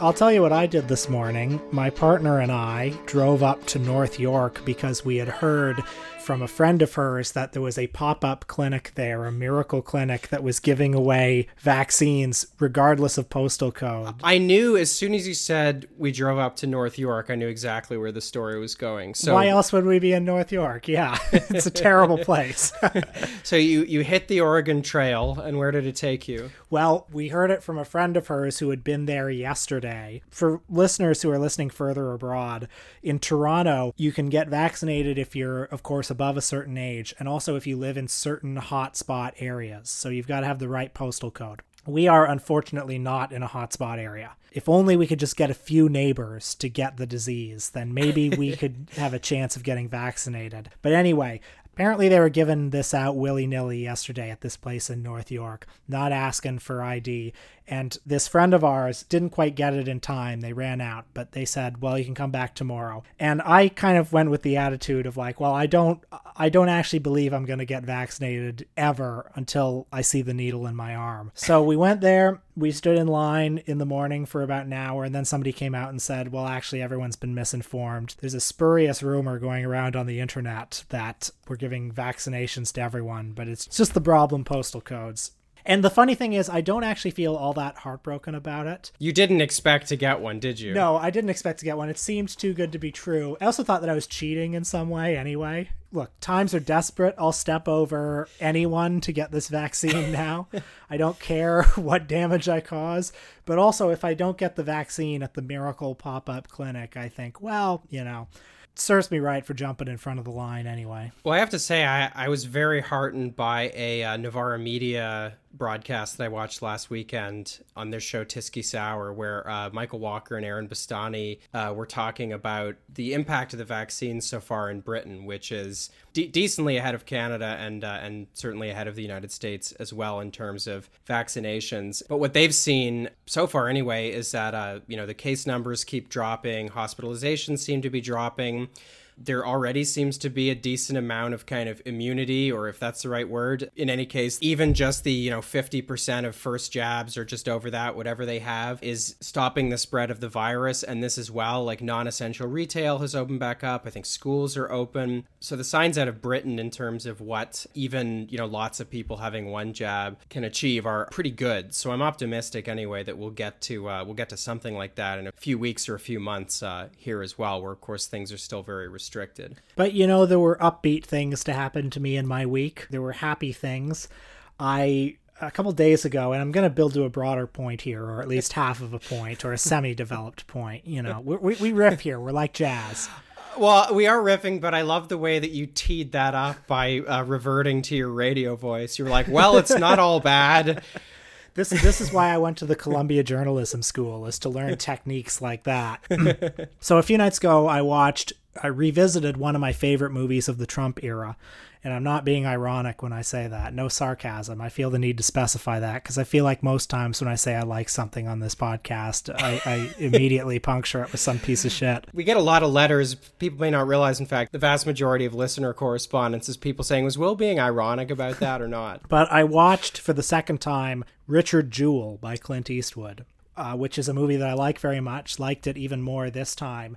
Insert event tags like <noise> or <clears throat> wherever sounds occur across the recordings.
I'll tell you what I did this morning. My partner and I drove up to North York because we had heard from a friend of hers that there was a pop up clinic there, a miracle clinic that was giving away vaccines regardless of postal code. I knew as soon as you said we drove up to North York, I knew exactly where the story was going. So Why else would we be in North York? Yeah, <laughs> it's a terrible place. <laughs> so you you hit the Oregon Trail, and where did it take you? Well, we heard it from a friend of hers who had been there yesterday. For listeners who are listening further abroad, in Toronto, you can get vaccinated if you're, of course, above a certain age, and also if you live in certain hotspot areas. So you've got to have the right postal code. We are unfortunately not in a hotspot area. If only we could just get a few neighbors to get the disease, then maybe we <laughs> could have a chance of getting vaccinated. But anyway, Apparently, they were giving this out willy nilly yesterday at this place in North York, not asking for ID. And this friend of ours didn't quite get it in time. They ran out, but they said, "Well, you can come back tomorrow." And I kind of went with the attitude of like, "Well, I don't I don't actually believe I'm going to get vaccinated ever until I see the needle in my arm." So we went there, we stood in line in the morning for about an hour and then somebody came out and said, "Well, actually everyone's been misinformed. There's a spurious rumor going around on the internet that we're giving vaccinations to everyone, but it's just the problem postal codes." And the funny thing is, I don't actually feel all that heartbroken about it. You didn't expect to get one, did you? No, I didn't expect to get one. It seemed too good to be true. I also thought that I was cheating in some way anyway. Look, times are desperate. I'll step over anyone to get this vaccine <laughs> now. I don't care <laughs> what damage I cause. But also, if I don't get the vaccine at the Miracle pop up clinic, I think, well, you know, serves me right for jumping in front of the line anyway. Well, I have to say, I, I was very heartened by a uh, Novara Media broadcast that I watched last weekend on their show Tysky Sour, where uh, Michael Walker and Aaron Bastani uh, were talking about the impact of the vaccine so far in Britain, which is de- decently ahead of Canada and uh, and certainly ahead of the United States as well in terms of vaccinations. But what they've seen so far, anyway, is that uh, you know the case numbers keep dropping, hospitalizations seem to be dropping there already seems to be a decent amount of kind of immunity or if that's the right word. In any case even just the you know 50% of first jabs or just over that whatever they have is stopping the spread of the virus. And this as well like non-essential retail has opened back up. I think schools are open. So the signs out of britain in terms of what even you know lots of people having one jab can achieve are pretty good. So i'm optimistic anyway that we'll get to uh, we'll get to something like that in a few weeks or a few months uh, here as well where of course things are still very restricted restricted. But you know, there were upbeat things to happen to me in my week. There were happy things. I a couple days ago, and I'm going to build to a broader point here, or at least half of a point, or a semi-developed point. You know, we, we riff here. We're like jazz. Well, we are riffing, but I love the way that you teed that up by uh, reverting to your radio voice. You were like, "Well, it's not all bad." This this is why I went to the Columbia Journalism School is to learn techniques like that. <clears throat> so a few nights ago, I watched I revisited one of my favorite movies of the Trump era. And I'm not being ironic when I say that. No sarcasm. I feel the need to specify that because I feel like most times when I say I like something on this podcast, I, I <laughs> immediately puncture it with some piece of shit. We get a lot of letters. People may not realize, in fact, the vast majority of listener correspondence is people saying, Was Will being ironic about that or not? <laughs> but I watched for the second time Richard Jewell by Clint Eastwood, uh, which is a movie that I like very much, liked it even more this time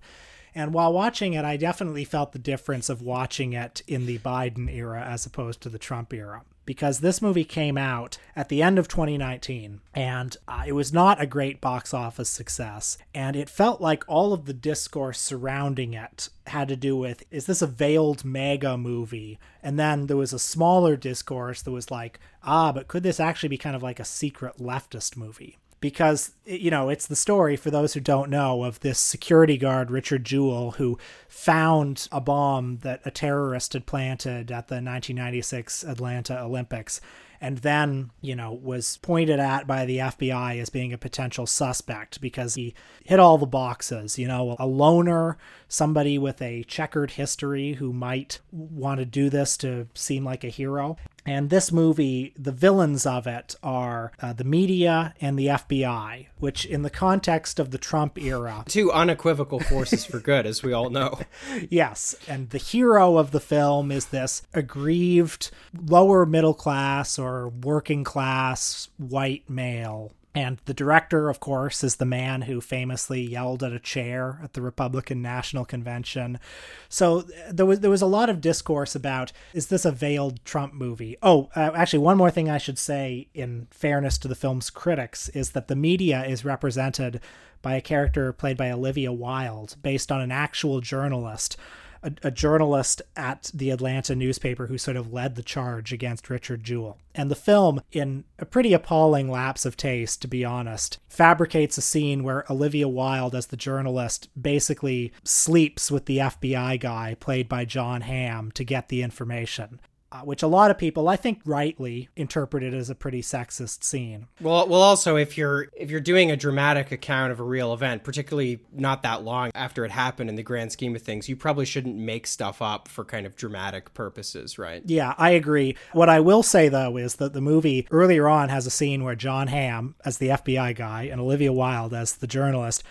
and while watching it, I definitely felt the difference of watching it in the Biden era as opposed to the Trump era. Because this movie came out at the end of 2019 and uh, it was not a great box office success. And it felt like all of the discourse surrounding it had to do with is this a veiled MAGA movie? And then there was a smaller discourse that was like, ah, but could this actually be kind of like a secret leftist movie? Because you know it's the story for those who don't know of this security guard Richard Jewell who found a bomb that a terrorist had planted at the 1996 Atlanta Olympics and then, you know, was pointed at by the FBI as being a potential suspect because he hit all the boxes, you know, a loner, somebody with a checkered history who might want to do this to seem like a hero. And this movie, the villains of it are uh, the media and the FBI, which, in the context of the Trump era, <laughs> two unequivocal forces for good, as we all know. <laughs> yes. And the hero of the film is this aggrieved, lower middle class or working class white male And the director, of course, is the man who famously yelled at a chair at the Republican National Convention. So there was there was a lot of discourse about is this a veiled Trump movie? Oh, uh, actually, one more thing I should say in fairness to the film's critics is that the media is represented by a character played by Olivia Wilde, based on an actual journalist a, a, journalist at the Atlanta newspaper who sort of led the charge against Richard Jewell. And the film, in a pretty appalling lapse of taste, to be honest, fabricates a scene where Olivia Wilde, as the journalist, basically sleeps with the FBI guy played by Jon Hamm to get the information Uh, which a lot of people, I think, rightly interpreted as a pretty sexist scene. Well, well, also if you're if you're doing a dramatic account of a real event, particularly not that long after it happened in the grand scheme of things, you probably shouldn't make stuff up for kind of dramatic purposes, right? Yeah, I agree. What I will say though is that the movie earlier on has a scene where Jon Hamm as the FBI guy and Olivia Wilde as the journalist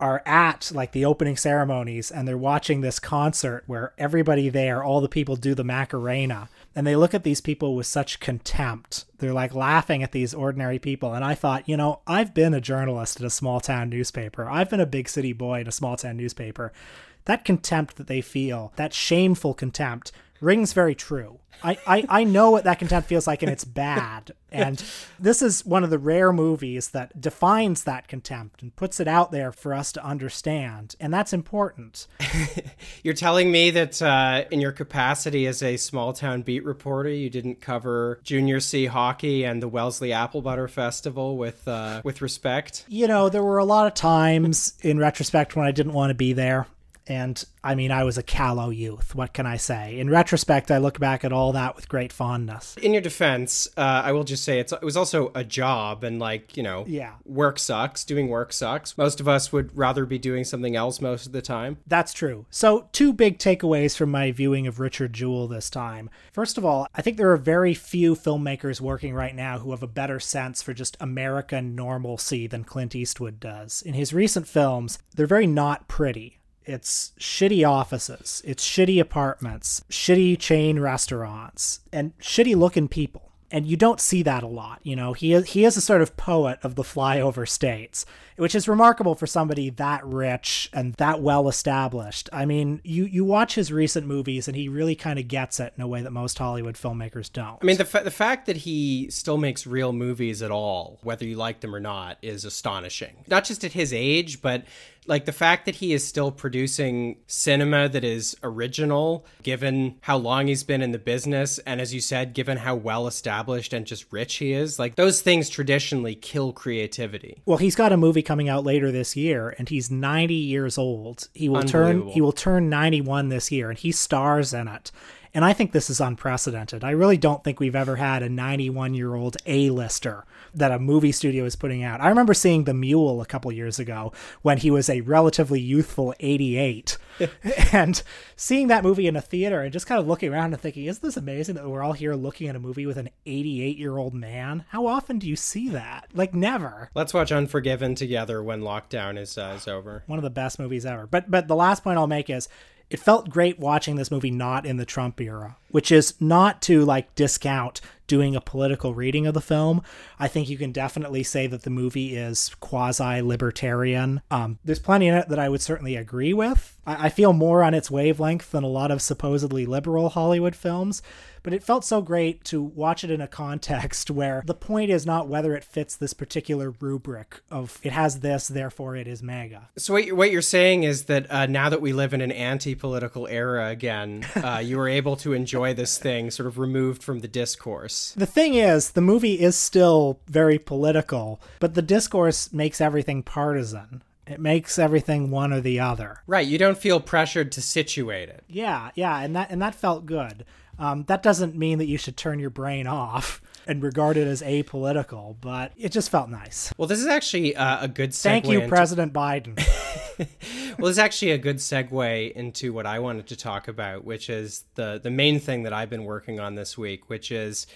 are at like the opening ceremonies and they're watching this concert where everybody there, all the people do the Macarena and they look at these people with such contempt. They're like laughing at these ordinary people. And I thought, you know, I've been a journalist at a small town newspaper. I've been a big city boy in a small town newspaper. That contempt that they feel, that shameful contempt, rings very true. I, I, I know what that contempt feels like and it's bad. And this is one of the rare movies that defines that contempt and puts it out there for us to understand. And that's important. <laughs> You're telling me that uh, in your capacity as a small town beat reporter, you didn't cover Junior C hockey and the Wellesley Apple Butter Festival with, uh, with respect? You know, there were a lot of times in retrospect when I didn't want to be there. And I mean, I was a callow youth. What can I say? In retrospect, I look back at all that with great fondness. In your defense, uh, I will just say it was also a job, and like, you know, yeah. work sucks. Doing work sucks. Most of us would rather be doing something else most of the time. That's true. So, two big takeaways from my viewing of Richard Jewell this time. First of all, I think there are very few filmmakers working right now who have a better sense for just American normalcy than Clint Eastwood does. In his recent films, they're very not pretty it's shitty offices, it's shitty apartments, shitty chain restaurants, and shitty looking people. And you don't see that a lot. You know, he is, he is a sort of poet of the flyover states, which is remarkable for somebody that rich and that well established. I mean, you, you watch his recent movies and he really kind of gets it in a way that most Hollywood filmmakers don't. I mean, the, fa- the fact that he still makes real movies at all, whether you like them or not, is astonishing. Not just at his age, but like the fact that he is still producing cinema that is original given how long he's been in the business and as you said given how well established and just rich he is like those things traditionally kill creativity. Well he's got a movie coming out later this year and he's 90 years old. He will turn he will turn 91 this year and he stars in it and I think this is unprecedented. I really don't think we've ever had a 91 year old A-lister that a movie studio is putting out. I remember seeing The Mule a couple years ago when he was a relatively youthful 88. <laughs> and seeing that movie in a theater and just kind of looking around and thinking, isn't this amazing that we're all here looking at a movie with an 88 year old man? How often do you see that? Like, never. Let's watch Unforgiven together when lockdown is, uh, is over. One of the best movies ever. But, but the last point I'll make is it felt great watching this movie not in the Trump era, which is not to like discount doing a political reading of the film. I think you can definitely say that the movie is quasi libertarian. Um, there's plenty in it that I would certainly agree with. I, I feel more on its wavelength than a lot of supposedly liberal Hollywood films, but it felt so great to watch it in a context <laughs> where the point is not whether it fits this particular rubric of it has this, therefore it is MAGA. So what you're, what you're saying is that uh, now that we live in an anti-political era again, <laughs> uh, you were able to enjoy this thing sort of removed from the discourse. The thing is, the movie is still very political, but the discourse makes everything partisan. It makes everything one or the other. Right, you don't feel pressured to situate it. Yeah, yeah, and that and that felt good. Um, that doesn't mean that you should turn your brain off and regard it as apolitical, but it just felt nice. Well, this is actually uh, a good segue. Thank you, into... President Biden. <laughs> well, this is actually a good segue into what I wanted to talk about, which is the the main thing that I've been working on this week, which is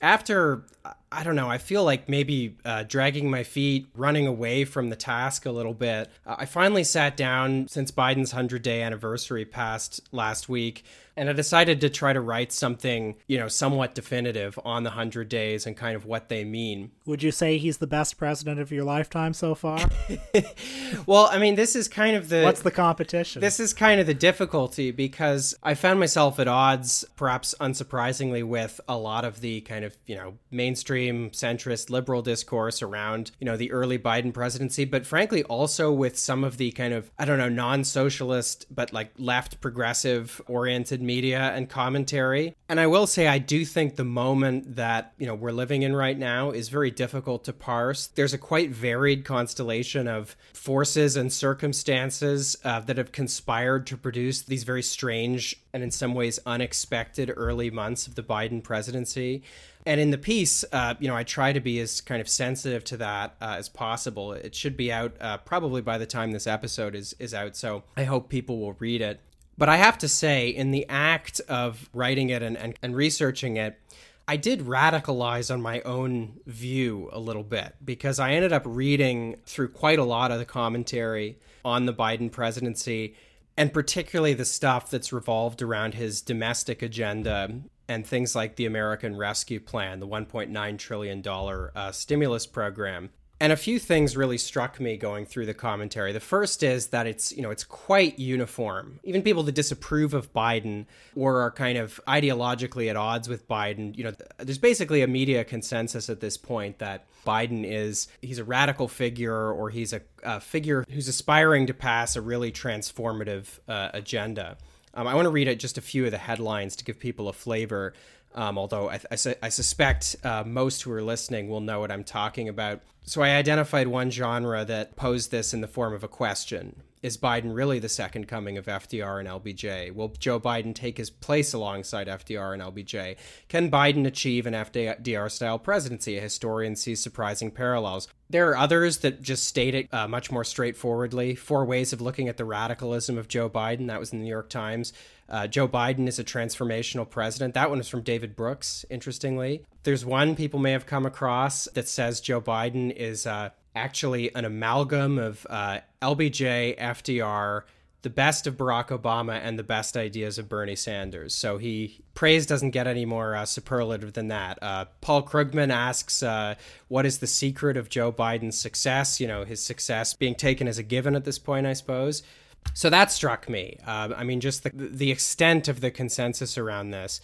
after I don't know. I feel like maybe uh, dragging my feet, running away from the task a little bit. Uh, I finally sat down since Biden's 100 day anniversary passed last week and I decided to try to write something, you know, somewhat definitive on the 100 days and kind of what they mean. Would you say he's the best president of your lifetime so far? <laughs> well, I mean, this is kind of the What's the competition? This is kind of the difficulty because I found myself at odds, perhaps unsurprisingly, with a lot of the kind of, you know, mainstream centrist liberal discourse around, you know, the early Biden presidency, but frankly also with some of the kind of, I don't know, non-socialist but like left progressive oriented media and commentary. And I will say, I do think the moment that, you know, we're living in right now is very difficult to parse. There's a quite varied constellation of forces and circumstances uh, that have conspired to produce these very strange and in some ways unexpected early months of the Biden presidency. And in the piece, uh, you know, I try to be as kind of sensitive to that uh, as possible. It should be out uh, probably by the time this episode is is out, so I hope people will read it. But I have to say, in the act of writing it and, and, and researching it, I did radicalize on my own view a little bit because I ended up reading through quite a lot of the commentary on the Biden presidency and particularly the stuff that's revolved around his domestic agenda and things like the American Rescue Plan, the $1.9 trillion uh, stimulus program. And a few things really struck me going through the commentary. The first is that it's, you know, it's quite uniform. Even people that disapprove of Biden or are kind of ideologically at odds with Biden, you know, there's basically a media consensus at this point that Biden is he's a radical figure or he's a, a figure who's aspiring to pass a really transformative uh, agenda. Um, I want to read just a few of the headlines to give people a flavor. Um, although I, I, I suspect uh, most who are listening will know what I'm talking about. So I identified one genre that posed this in the form of a question. Is Biden really the second coming of FDR and LBJ? Will Joe Biden take his place alongside FDR and LBJ? Can Biden achieve an FDR style presidency? A historian sees surprising parallels. There are others that just state it uh, much more straightforwardly. Four ways of looking at the radicalism of Joe Biden. That was in the New York Times. Uh, Joe Biden is a transformational president. That one is from David Brooks, interestingly. There's one people may have come across that says Joe Biden is uh, actually an amalgam of uh, LBJ, FDR, the best of Barack Obama, and the best ideas of Bernie Sanders. So he praise doesn't get any more uh, superlative than that. Uh, Paul Krugman asks, uh, "What is the secret of Joe Biden's success? You know, his success being taken as a given at this point, I suppose." So that struck me. Uh, I mean, just the the extent of the consensus around this.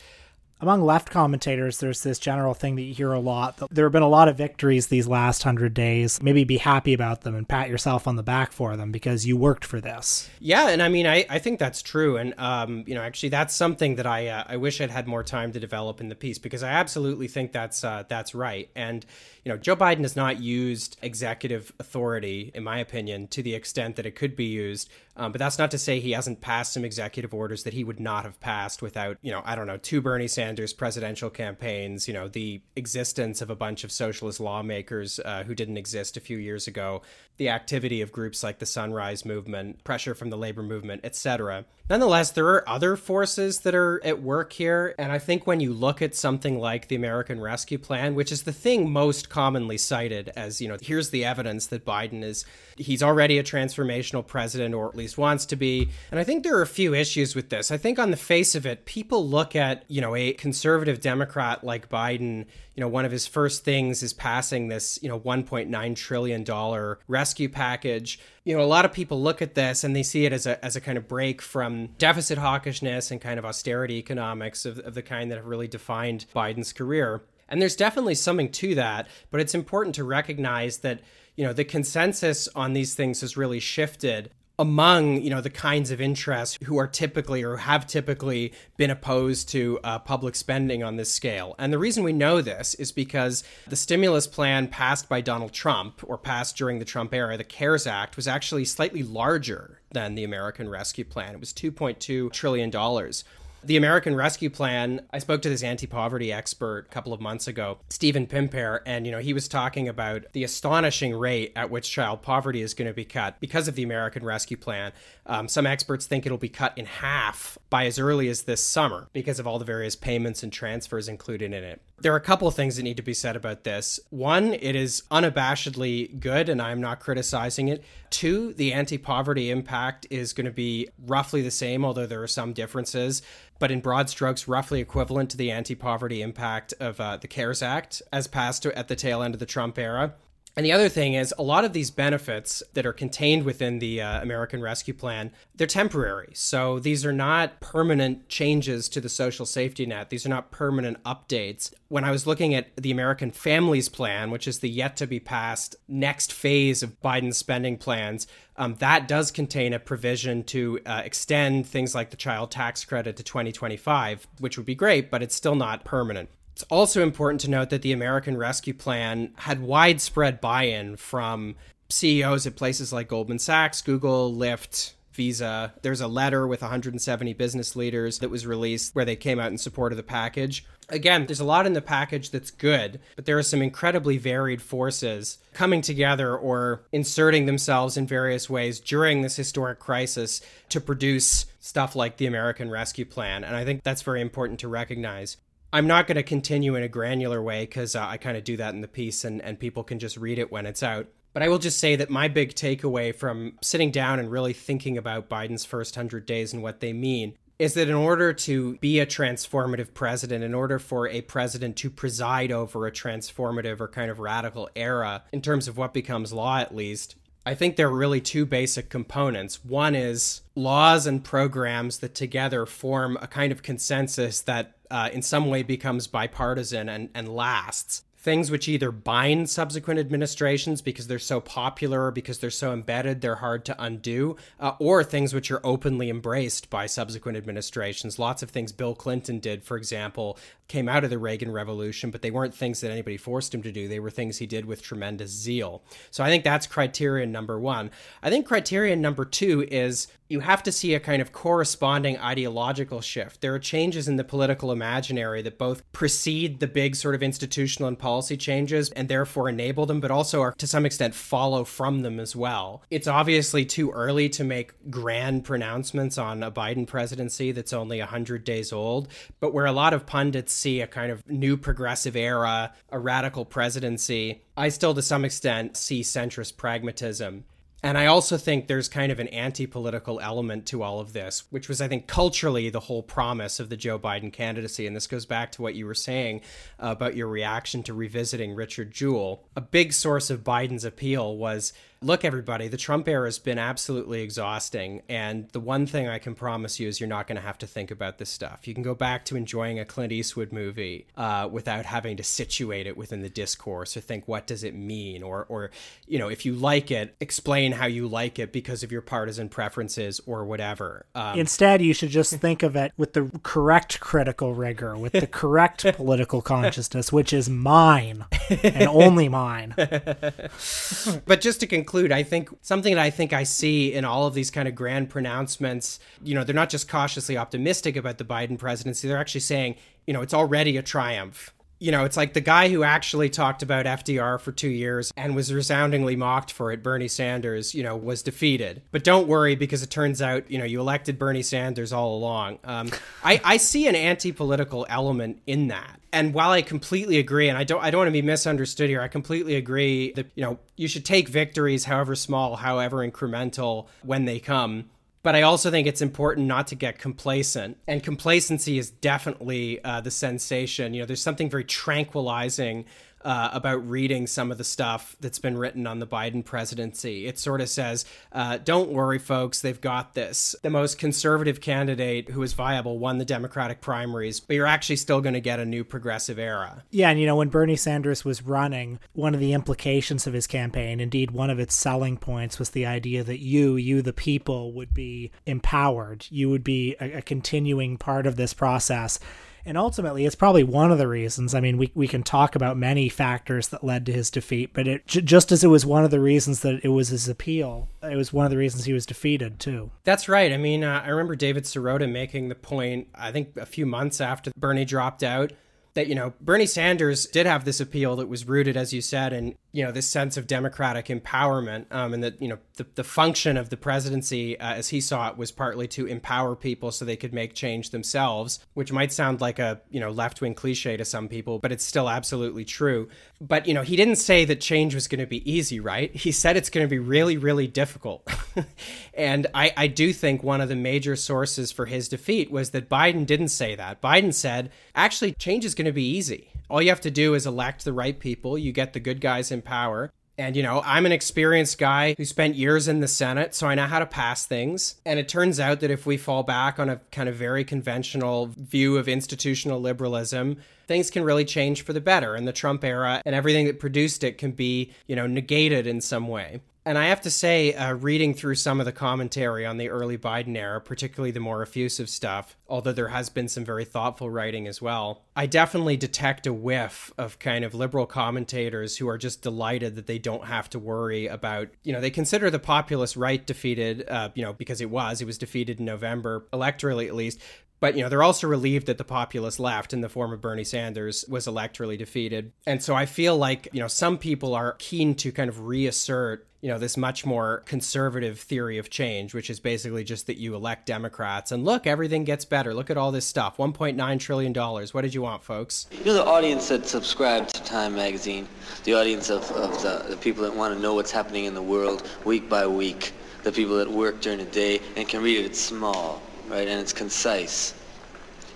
Among left commentators, there's this general thing that you hear a lot. There have been a lot of victories these last hundred days. Maybe be happy about them and pat yourself on the back for them because you worked for this. Yeah, and I mean, I, I think that's true. And, um, you know, actually, that's something that I uh, I wish I'd had more time to develop in the piece because I absolutely think that's uh, that's right. And, you know, Joe Biden has not used executive authority, in my opinion, to the extent that it could be used. Um, but that's not to say he hasn't passed some executive orders that he would not have passed without, you know, I don't know, two Bernie Sanders presidential campaigns, you know, the existence of a bunch of socialist lawmakers uh, who didn't exist a few years ago, the activity of groups like the Sunrise Movement, pressure from the labor movement, etc. Nonetheless, there are other forces that are at work here. And I think when you look at something like the American Rescue Plan, which is the thing most commonly cited as, you know, here's the evidence that Biden is, he's already a transformational president, or at least wants to be. And I think there are a few issues with this. I think on the face of it, people look at, you know, a conservative Democrat like Biden, you know, one of his first things is passing this, you know, $1.9 trillion rescue package. You know, a lot of people look at this and they see it as a, as a kind of break from deficit hawkishness and kind of austerity economics of, of the kind that have really defined Biden's career. And there's definitely something to that, but it's important to recognize that, you know, the consensus on these things has really shifted among you know the kinds of interests who are typically or have typically been opposed to uh, public spending on this scale. And the reason we know this is because the stimulus plan passed by donald trump or passed during the trump era the cares act was actually slightly larger than the american rescue plan. It was 2.2 trillion dollars The American Rescue Plan, I spoke to this anti-poverty expert a couple of months ago, Stephen Pimpare, and you know, he was talking about the astonishing rate at which child poverty is going to be cut because of the American Rescue Plan. Um, some experts think it'll be cut in half by as early as this summer because of all the various payments and transfers included in it. There are a couple of things that need to be said about this. One, it is unabashedly good, and I'm not criticizing it. Two, the anti poverty impact is going to be roughly the same, although there are some differences but in broad strokes, roughly equivalent to the anti poverty impact of uh, the CARES Act as passed at the tail end of the Trump era. And the other thing is, a lot of these benefits that are contained within the uh, American Rescue Plan, they're temporary. So these are not permanent changes to the social safety net. These are not permanent updates. When I was looking at the American Families Plan, which is the yet to be passed next phase of Biden's spending plans, um, that does contain a provision to uh, extend things like the child tax credit to 2025, which would be great, but it's still not permanent. It's also important to note that the American Rescue Plan had widespread buy in from CEOs at places like Goldman Sachs, Google, Lyft, Visa. There's a letter with 170 business leaders that was released where they came out in support of the package. Again, there's a lot in the package that's good, but there are some incredibly varied forces coming together or inserting themselves in various ways during this historic crisis to produce stuff like the American Rescue Plan. And I think that's very important to recognize. I'm not going to continue in a granular way because uh, I kind of do that in the piece and, and people can just read it when it's out. But I will just say that my big takeaway from sitting down and really thinking about Biden's first 100 days and what they mean is that in order to be a transformative president, in order for a president to preside over a transformative or kind of radical era, in terms of what becomes law at least, I think there are really two basic components. One is laws and programs that together form a kind of consensus that uh, in some way becomes bipartisan and, and lasts things which either bind subsequent administrations because they're so popular or because they're so embedded they're hard to undo, uh, or things which are openly embraced by subsequent administrations. Lots of things Bill Clinton did, for example, came out of the Reagan Revolution, but they weren't things that anybody forced him to do. They were things he did with tremendous zeal. So I think that's criterion number one. I think criterion number two is you have to see a kind of corresponding ideological shift. There are changes in the political imaginary that both precede the big sort of institutional and policy changes and therefore enable them, but also are to some extent follow from them as well. It's obviously too early to make grand pronouncements on a Biden presidency that's only 100 days old, but where a lot of pundits see a kind of new progressive era, a radical presidency, I still to some extent see centrist pragmatism. And I also think there's kind of an anti political element to all of this, which was, I think, culturally the whole promise of the Joe Biden candidacy. And this goes back to what you were saying about your reaction to revisiting Richard Jewell. A big source of Biden's appeal was look, everybody, the Trump era has been absolutely exhausting. And the one thing I can promise you is you're not going to have to think about this stuff. You can go back to enjoying a Clint Eastwood movie uh, without having to situate it within the discourse or think, what does it mean? Or, or, you know, if you like it, explain how you like it because of your partisan preferences or whatever. Um, Instead, you should just think of it with the correct critical rigor, with the correct <laughs> political consciousness, which is mine and only mine. <laughs> but just to conclude, conclude, I think something that I think I see in all of these kind of grand pronouncements, you know, they're not just cautiously optimistic about the Biden presidency, they're actually saying, you know, it's already a triumph you know, it's like the guy who actually talked about FDR for two years and was resoundingly mocked for it, Bernie Sanders, you know, was defeated. But don't worry because it turns out, you know, you elected Bernie Sanders all along. Um, <laughs> I, I see an anti-political element in that. And while I completely agree, and I don't, I don't want to be misunderstood here, I completely agree that you know you should take victories, however small, however incremental, when they come. But I also think it's important not to get complacent. And complacency is definitely uh, the sensation. You know, there's something very tranquilizing uh, about reading some of the stuff that's been written on the Biden presidency. It sort of says, uh, don't worry, folks, they've got this. The most conservative candidate who is viable won the Democratic primaries, but you're actually still going to get a new progressive era. Yeah, and you know, when Bernie Sanders was running, one of the implications of his campaign, indeed, one of its selling points, was the idea that you, you, the people, would be empowered. You would be a, a continuing part of this process And ultimately, it's probably one of the reasons. I mean, we, we can talk about many factors that led to his defeat, but it j- just as it was one of the reasons that it was his appeal, it was one of the reasons he was defeated, too. That's right. I mean, uh, I remember David Sirota making the point, I think a few months after Bernie dropped out, that you know Bernie Sanders did have this appeal that was rooted, as you said, in you know this sense of democratic empowerment, um, and that you know the, the function of the presidency, uh, as he saw it, was partly to empower people so they could make change themselves, which might sound like a you know left wing cliche to some people, but it's still absolutely true. But you know he didn't say that change was going to be easy, right? He said it's going to be really, really difficult, <laughs> and I, I do think one of the major sources for his defeat was that Biden didn't say that. Biden said actually change is going to be easy. All you have to do is elect the right people. You get the good guys in power. And, you know, I'm an experienced guy who spent years in the Senate, so I know how to pass things. And it turns out that if we fall back on a kind of very conventional view of institutional liberalism, things can really change for the better. And the Trump era and everything that produced it can be, you know, negated in some way. And I have to say, uh, reading through some of the commentary on the early Biden era, particularly the more effusive stuff, although there has been some very thoughtful writing as well, I definitely detect a whiff of kind of liberal commentators who are just delighted that they don't have to worry about, you know, they consider the populist right defeated, uh, you know, because it was, it was defeated in November, electorally at least, but you know they're also relieved that the populist left in the form of Bernie Sanders was electorally defeated. And so I feel like, you know, some people are keen to kind of reassert you know this much more conservative theory of change which is basically just that you elect democrats and look everything gets better. Look at all this stuff. 1.9 trillion dollars. What did you want folks? You know the audience that subscribed to time magazine the audience of, of the, the people that want to know what's happening in the world week by week the people that work during the day and can read it. It's small right and it's concise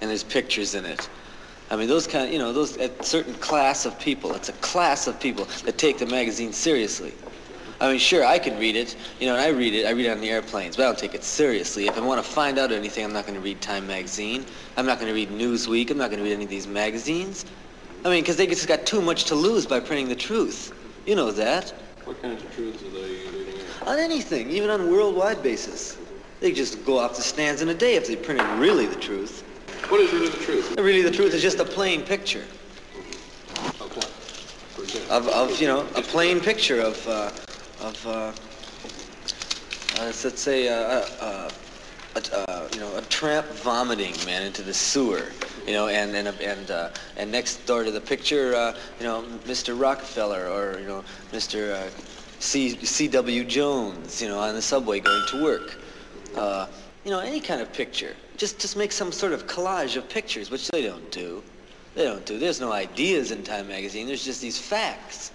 and there's pictures in it. I mean, those kind of, you know, those, a certain class of people, it's a class of people that take the magazine seriously. I mean, sure, I can read it, you know, and I read it. I read it on the airplanes, but I don't take it seriously. If I want to find out anything, I'm not going to read Time magazine. I'm not going to read Newsweek. I'm not going to read any of these magazines. I mean, because they just got too much to lose by printing the truth. You know that. What kinds of truths are they reading? On anything, even on a worldwide basis. They just go off the stands in a day if they printed really the truth. What is really the truth? Really, the truth is just a plain picture. Of what? Of, of you know, a plain picture of, uh, of, uh, uh, let's say, uh, uh, a, you know, a tramp vomiting, man, into the sewer, you know, and and and and next door to the picture, you know, Mr. Rockefeller or you know, Mr. Uh, C. C.W. Jones, you know, on the subway going to work. You know, any kind of picture. Just just make some sort of collage of pictures, which they don't do. They don't do. There's no ideas in Time magazine. There's just these facts.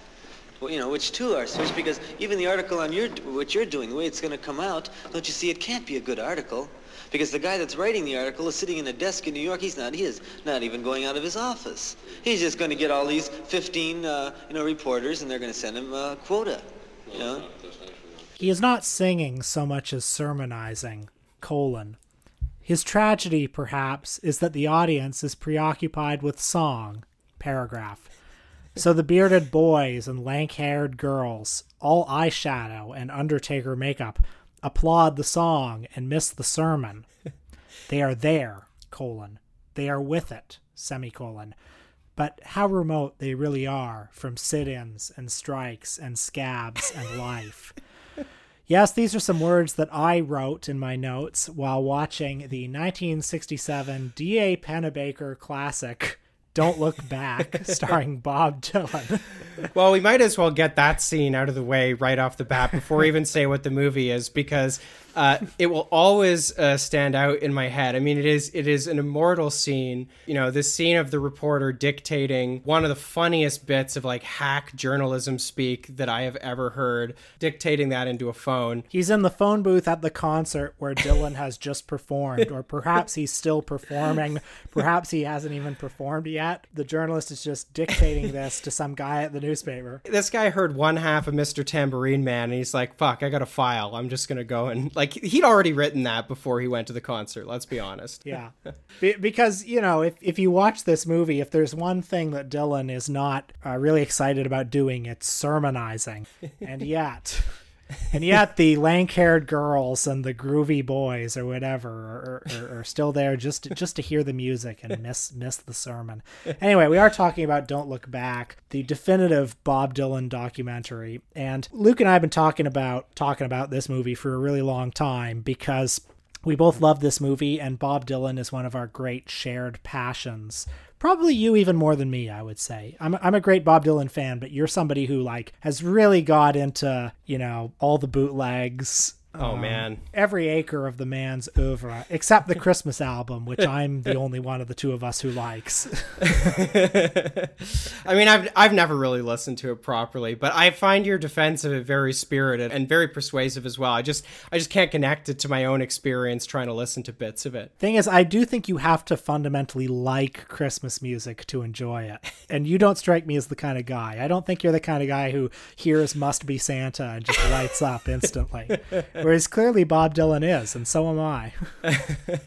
You know, which too are switched because even the article on your what you're doing, the way it's going to come out, don't you see? It can't be a good article because the guy that's writing the article is sitting in a desk in New York. He's not. He is not even going out of his office. He's just going to get all these 15, uh, you know, reporters, and they're going to send him a quota. You know. He is not singing so much as sermonizing. Colon. His tragedy, perhaps, is that the audience is preoccupied with song. Paragraph. So the bearded boys and lank haired girls, all eyeshadow and Undertaker makeup, applaud the song and miss the sermon. They are there, colon. They are with it, semicolon. But how remote they really are from sit ins and strikes and scabs and <laughs> life. Yes, these are some words that I wrote in my notes while watching the 1967 D.A. Pennebaker classic don't Look Back, <laughs> starring Bob Dylan. well, we might as well get that scene out of the way right off the bat before we even say what the movie is, because uh, it will always uh, stand out in my head. I mean, it is it is an immortal scene. You know, this scene of the reporter dictating one of the funniest bits of like hack journalism speak that I have ever heard, dictating that into a phone. He's in the phone booth at the concert where Dylan has just performed, or perhaps he's still performing. Perhaps he hasn't even performed yet. The journalist is just dictating <laughs> this to some guy at the newspaper. This guy heard one half of Mr. Tambourine Man, and he's like, "Fuck, I got a file. I'm just gonna go and." Like he'd already written that before he went to the concert. Let's be honest. Yeah, <laughs> be- because you know, if if you watch this movie, if there's one thing that Dylan is not uh, really excited about doing, it's sermonizing, <laughs> and yet. <laughs> and yet the lank-haired girls and the groovy boys or whatever are, are, are still there just to, just to hear the music and <laughs> miss miss the sermon. Anyway, we are talking about "Don't Look Back," the definitive Bob Dylan documentary, and Luke and I have been talking about talking about this movie for a really long time because we both love this movie, and Bob Dylan is one of our great shared passions. Probably you even more than me, I would say. I'm I'm a great Bob Dylan fan, but you're somebody who like has really got into, you know, all the bootlegs Oh um, man, every acre of the man's oeuvre, except the Christmas album, which I'm the only one of the two of us who likes. <laughs> I mean, I've I've never really listened to it properly, but I find your defense of it very spirited and very persuasive as well. I just I just can't connect it to my own experience trying to listen to bits of it. Thing is, I do think you have to fundamentally like Christmas music to enjoy it, and you don't strike me as the kind of guy. I don't think you're the kind of guy who hears "Must Be Santa" and just lights up instantly. <laughs> Whereas clearly Bob Dylan is, and so am I. <laughs>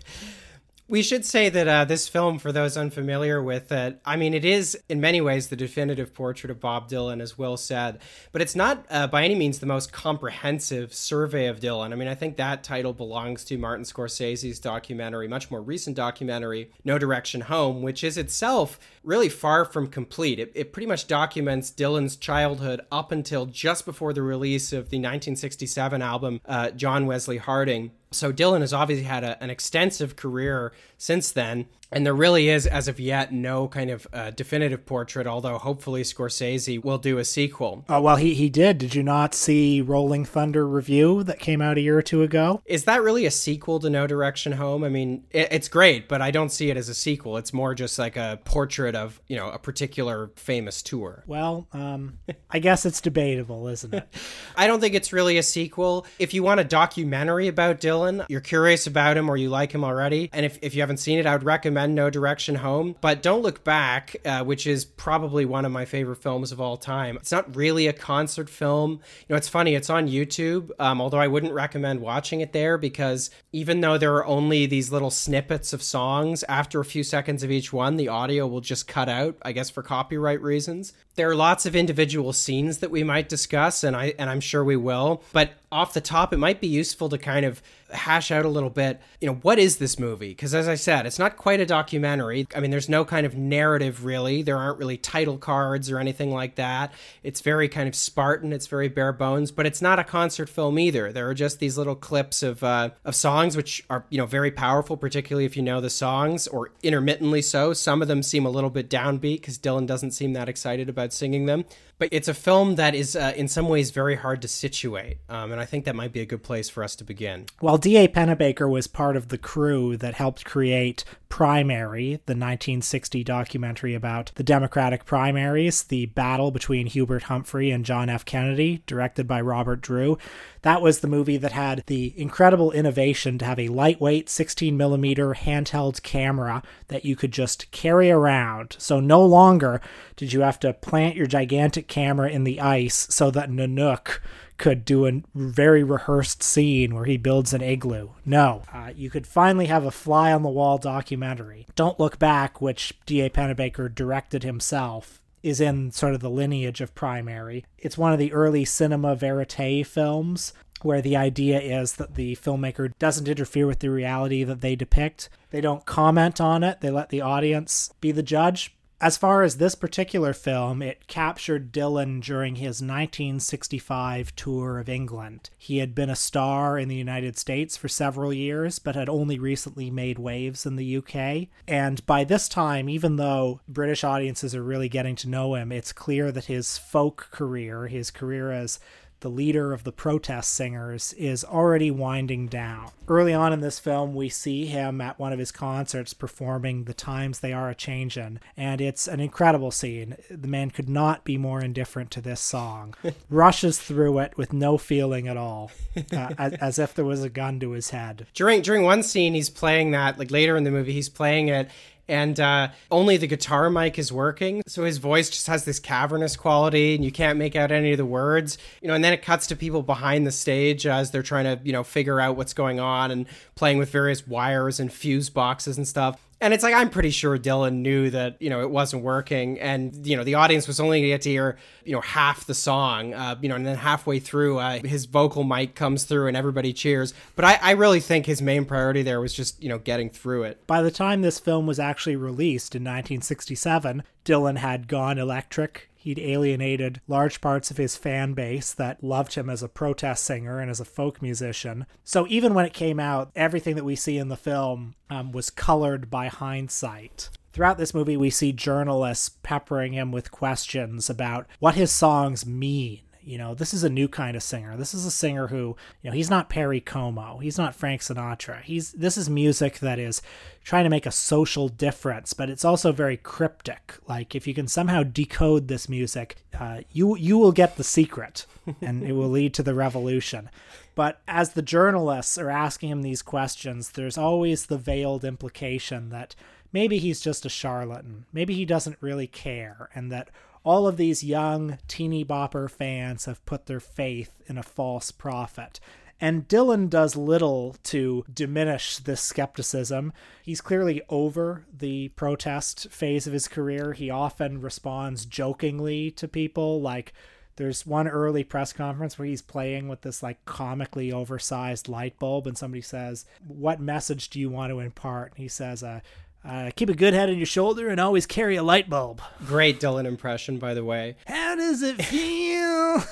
We should say that uh, this film, for those unfamiliar with it, I mean, it is in many ways the definitive portrait of Bob Dylan, as Will said, but it's not uh, by any means the most comprehensive survey of Dylan. I mean, I think that title belongs to Martin Scorsese's documentary, much more recent documentary, No Direction Home, which is itself really far from complete. It, it pretty much documents Dylan's childhood up until just before the release of the 1967 album, uh, John Wesley Harding. So Dylan has obviously had a, an extensive career since then. And there really is, as of yet, no kind of uh, definitive portrait, although hopefully Scorsese will do a sequel. Oh, well, he, he did. Did you not see Rolling Thunder Revue that came out a year or two ago? Is that really a sequel to No Direction Home? I mean, it, it's great, but I don't see it as a sequel. It's more just like a portrait of, you know, a particular famous tour. Well, um, <laughs> I guess it's debatable, isn't it? <laughs> I don't think it's really a sequel. If you want a documentary about Dylan, you're curious about him or you like him already, and if, if you haven't seen it, I would recommend recommend No Direction Home, but Don't Look Back, uh, which is probably one of my favorite films of all time. It's not really a concert film. You know, it's funny, it's on YouTube, um, although I wouldn't recommend watching it there because even though there are only these little snippets of songs, after a few seconds of each one, the audio will just cut out, I guess for copyright reasons. There are lots of individual scenes that we might discuss, and I and I'm sure we will. But off the top, it might be useful to kind of hash out a little bit, you know, what is this movie? Because as I said, it's not quite a documentary. I mean, there's no kind of narrative really. There aren't really title cards or anything like that. It's very kind of Spartan. It's very bare bones, but it's not a concert film either. There are just these little clips of uh, of songs which are you know very powerful, particularly if you know the songs or intermittently so. Some of them seem a little bit downbeat because Dylan doesn't seem that excited about singing them. But it's a film that is uh, in some ways very hard to situate, um, and I think that might be a good place for us to begin. Well, D.A. Pennebaker was part of the crew that helped create Primary, the 1960 documentary about the Democratic primaries, the battle between Hubert Humphrey and John F. Kennedy, directed by Robert Drew. That was the movie that had the incredible innovation to have a lightweight 16 millimeter handheld camera that you could just carry around. So no longer did you have to plant your gigantic camera in the ice so that Nanook could do a very rehearsed scene where he builds an igloo. No, uh, you could finally have a fly on the wall documentary. Don't Look Back, which D.A. Pennebaker directed himself, is in sort of the lineage of Primary. It's one of the early cinema verite films where the idea is that the filmmaker doesn't interfere with the reality that they depict. They don't comment on it, they let the audience be the judge as far as this particular film, it captured Dylan during his 1965 tour of England. He had been a star in the United States for several years, but had only recently made waves in the UK. And by this time, even though British audiences are really getting to know him, it's clear that his folk career, his career as the leader of the protest singers, is already winding down. Early on in this film, we see him at one of his concerts performing The Times They Are a Changin', and it's an incredible scene. The man could not be more indifferent to this song. <laughs> Rushes through it with no feeling at all, uh, as, as if there was a gun to his head. During during one scene, he's playing that, like later in the movie, he's playing it and uh, only the guitar mic is working. So his voice just has this cavernous quality, and you can't make out any of the words. You know, and then it cuts to people behind the stage as they're trying to, you know, figure out what's going on and playing with various wires and fuse boxes and stuff. And it's like I'm pretty sure Dylan knew that you know it wasn't working, and you know the audience was only going to get to hear you know half the song, uh, you know, and then halfway through uh, his vocal mic comes through and everybody cheers. But I, I really think his main priority there was just you know getting through it. By the time this film was actually released in 1967, Dylan had gone electric. He'd alienated large parts of his fan base that loved him as a protest singer and as a folk musician. So even when it came out, everything that we see in the film um, was colored by hindsight. Throughout this movie, we see journalists peppering him with questions about what his songs mean you know, this is a new kind of singer. This is a singer who, you know, he's not Perry Como. He's not Frank Sinatra. He's this is music that is trying to make a social difference, but it's also very cryptic. Like if you can somehow decode this music, uh, you you will get the secret, <laughs> and it will lead to the revolution. But as the journalists are asking him these questions, there's always the veiled implication that maybe he's just a charlatan. Maybe he doesn't really care, and that all of these young teeny bopper fans have put their faith in a false prophet. And Dylan does little to diminish this skepticism. He's clearly over the protest phase of his career. He often responds jokingly to people. Like, there's one early press conference where he's playing with this like comically oversized light bulb, and somebody says, What message do you want to impart? And he says, uh, uh, keep a good head on your shoulder and always carry a light bulb. Great Dylan impression, by the way. How does it feel?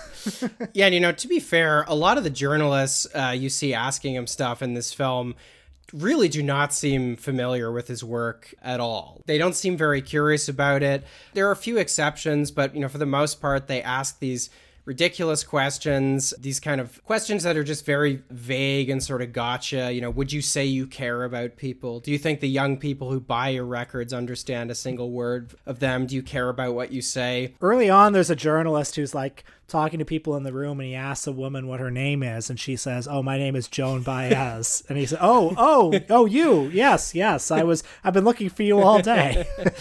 <laughs> yeah, and you know, to be fair, a lot of the journalists uh, you see asking him stuff in this film really do not seem familiar with his work at all. They don't seem very curious about it. There are a few exceptions, but you know, for the most part, they ask these ridiculous questions, these kind of questions that are just very vague and sort of gotcha. You know, would you say you care about people? Do you think the young people who buy your records understand a single word of them? Do you care about what you say? Early on, there's a journalist who's like, talking to people in the room and he asks a woman what her name is and she says oh my name is joan baez. <laughs> And he said oh oh oh you. Yes yes. I was i've been looking for you all day. <laughs>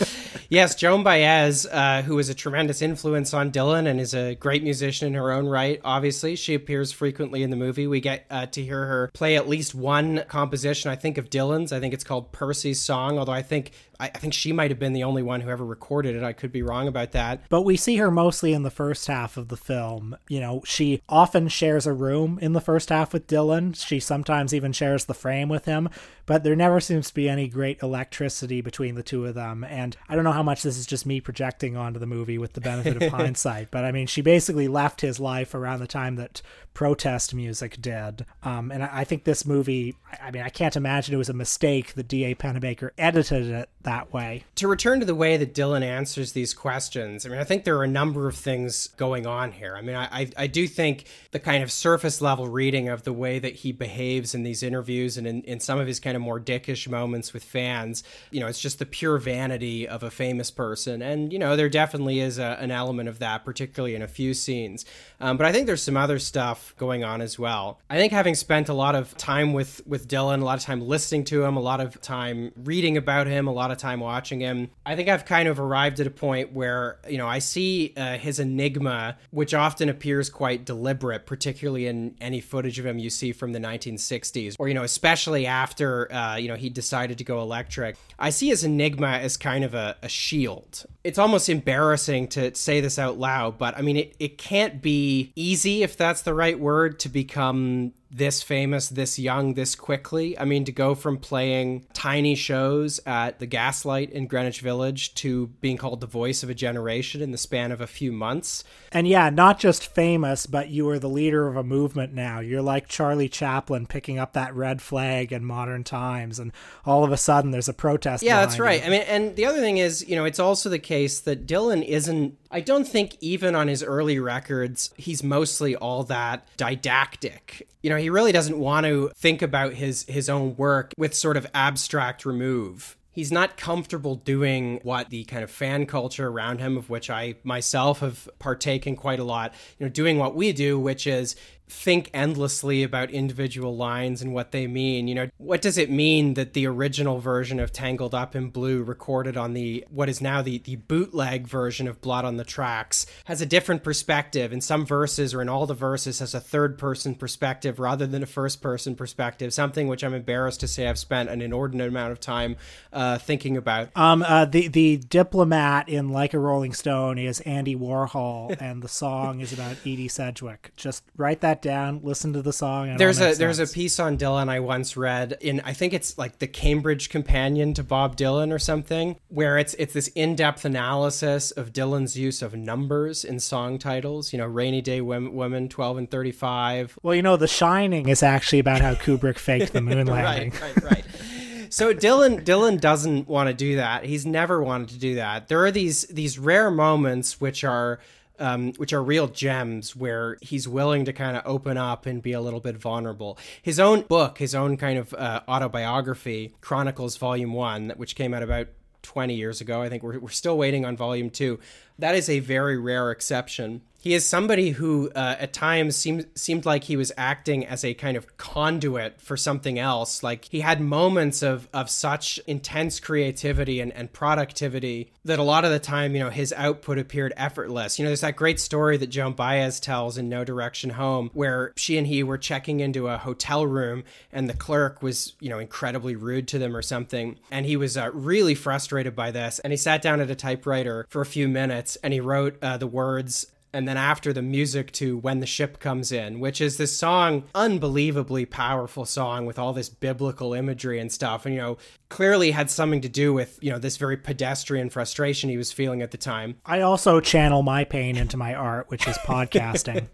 Yes joan baez uh, who is a tremendous influence on dylan and is a great musician in her own right. Obviously she appears frequently in the movie. We get uh, to hear her play at least one composition i think of dylan's. I think it's called percy's song although i think I, I think she might have been the only one who ever recorded it. I could be wrong about that. But we see her mostly in the first half of the film. You know, she often shares a room in the first half with Dylan. She sometimes even shares the frame with him, but there never seems to be any great electricity between the two of them. And I don't know how much this is just me projecting onto the movie with the benefit of <laughs> hindsight, but I mean, she basically left his life around the time that protest music did. Um, and I, I, think this movie, I, I mean, I can't imagine it was a mistake that D.A. Pennebaker edited it that way. To return to the way that Dylan answers these questions, I mean, I think there are a number of things going on here. I mean, I, I do think the kind of surface level reading of the way that he behaves in these interviews and in, in some of his kind of more dickish moments with fans, you know, it's just the pure vanity of a famous person. And, you know, there definitely is a, an element of that, particularly in a few scenes. Um, but I think there's some other stuff going on as well. I think having spent a lot of time with, with Dylan, a lot of time listening to him, a lot of time reading about him, a lot of time watching him. I think I've kind of arrived at a point where, you know, I see uh, his enigma, which often appears quite deliberate, particularly in any footage of him you see from the 1960s, or, you know, especially after, uh, you know, he decided to go electric. I see his enigma as kind of a, a shield. It's almost embarrassing to say this out loud, but I mean, it, it can't be easy, if that's the right word, to become this famous, this young, this quickly. I mean, to go from playing tiny shows at the Gaslight in Greenwich Village to being called the voice of a generation in the span of a few months. And yeah, not just famous, but you are the leader of a movement now. You're like Charlie Chaplin picking up that red flag in modern times, and all of a sudden there's a protest. Yeah, that's right. You. I mean, and the other thing is, you know, it's also the case that Dylan isn't I don't think even on his early records, he's mostly all that didactic. You know, he really doesn't want to think about his his own work with sort of abstract remove. He's not comfortable doing what the kind of fan culture around him of which i myself have partaken quite a lot you know doing what we do which is think endlessly about individual lines and what they mean. You know, what does it mean that the original version of Tangled Up in Blue, recorded on the what is now the, the bootleg version of Blood on the Tracks, has a different perspective in some verses or in all the verses has a third person perspective rather than a first person perspective, something which I'm embarrassed to say I've spent an inordinate amount of time uh, thinking about. Um, uh, the the diplomat in Like a Rolling Stone is Andy Warhol, and the song is about Edie Sedgwick. Just write that down. Listen to the song. And there's a there's a piece on Dylan I once read in I think it's like the Cambridge Companion to Bob Dylan or something, where it's it's this in depth analysis of Dylan's use of numbers in song titles. You know, Rainy Day Women, twelve and thirty five. Well, you know, The Shining is actually about how Kubrick <laughs> faked the <laughs> moon landing. right, right, right. So Dylan Dylan doesn't want to do that. He's never wanted to do that. There are these these rare moments which are um, which are real gems where he's willing to kind of open up and be a little bit vulnerable. His own book, his own kind of uh, autobiography, Chronicles Volume One, which came out about 20 years ago. I think we're, we're still waiting on Volume Two. That is a very rare exception he is somebody who uh, at times seemed seemed like he was acting as a kind of conduit for something else. Like he had moments of of such intense creativity and, and productivity that a lot of the time you know his output appeared effortless. You know there's that great story that joan baez tells in no direction home where she and he were checking into a hotel room and the clerk was you know incredibly rude to them or something. And he was uh, really frustrated by this. And he sat down at a typewriter for a few minutes and he wrote uh, the words and then after the music to When the Ship Comes In, which is this song, unbelievably powerful song with all this biblical imagery and stuff. And, you know, clearly had something to do with, you know, this very pedestrian frustration he was feeling at the time. I also channel my pain into my art, which is <laughs> podcasting.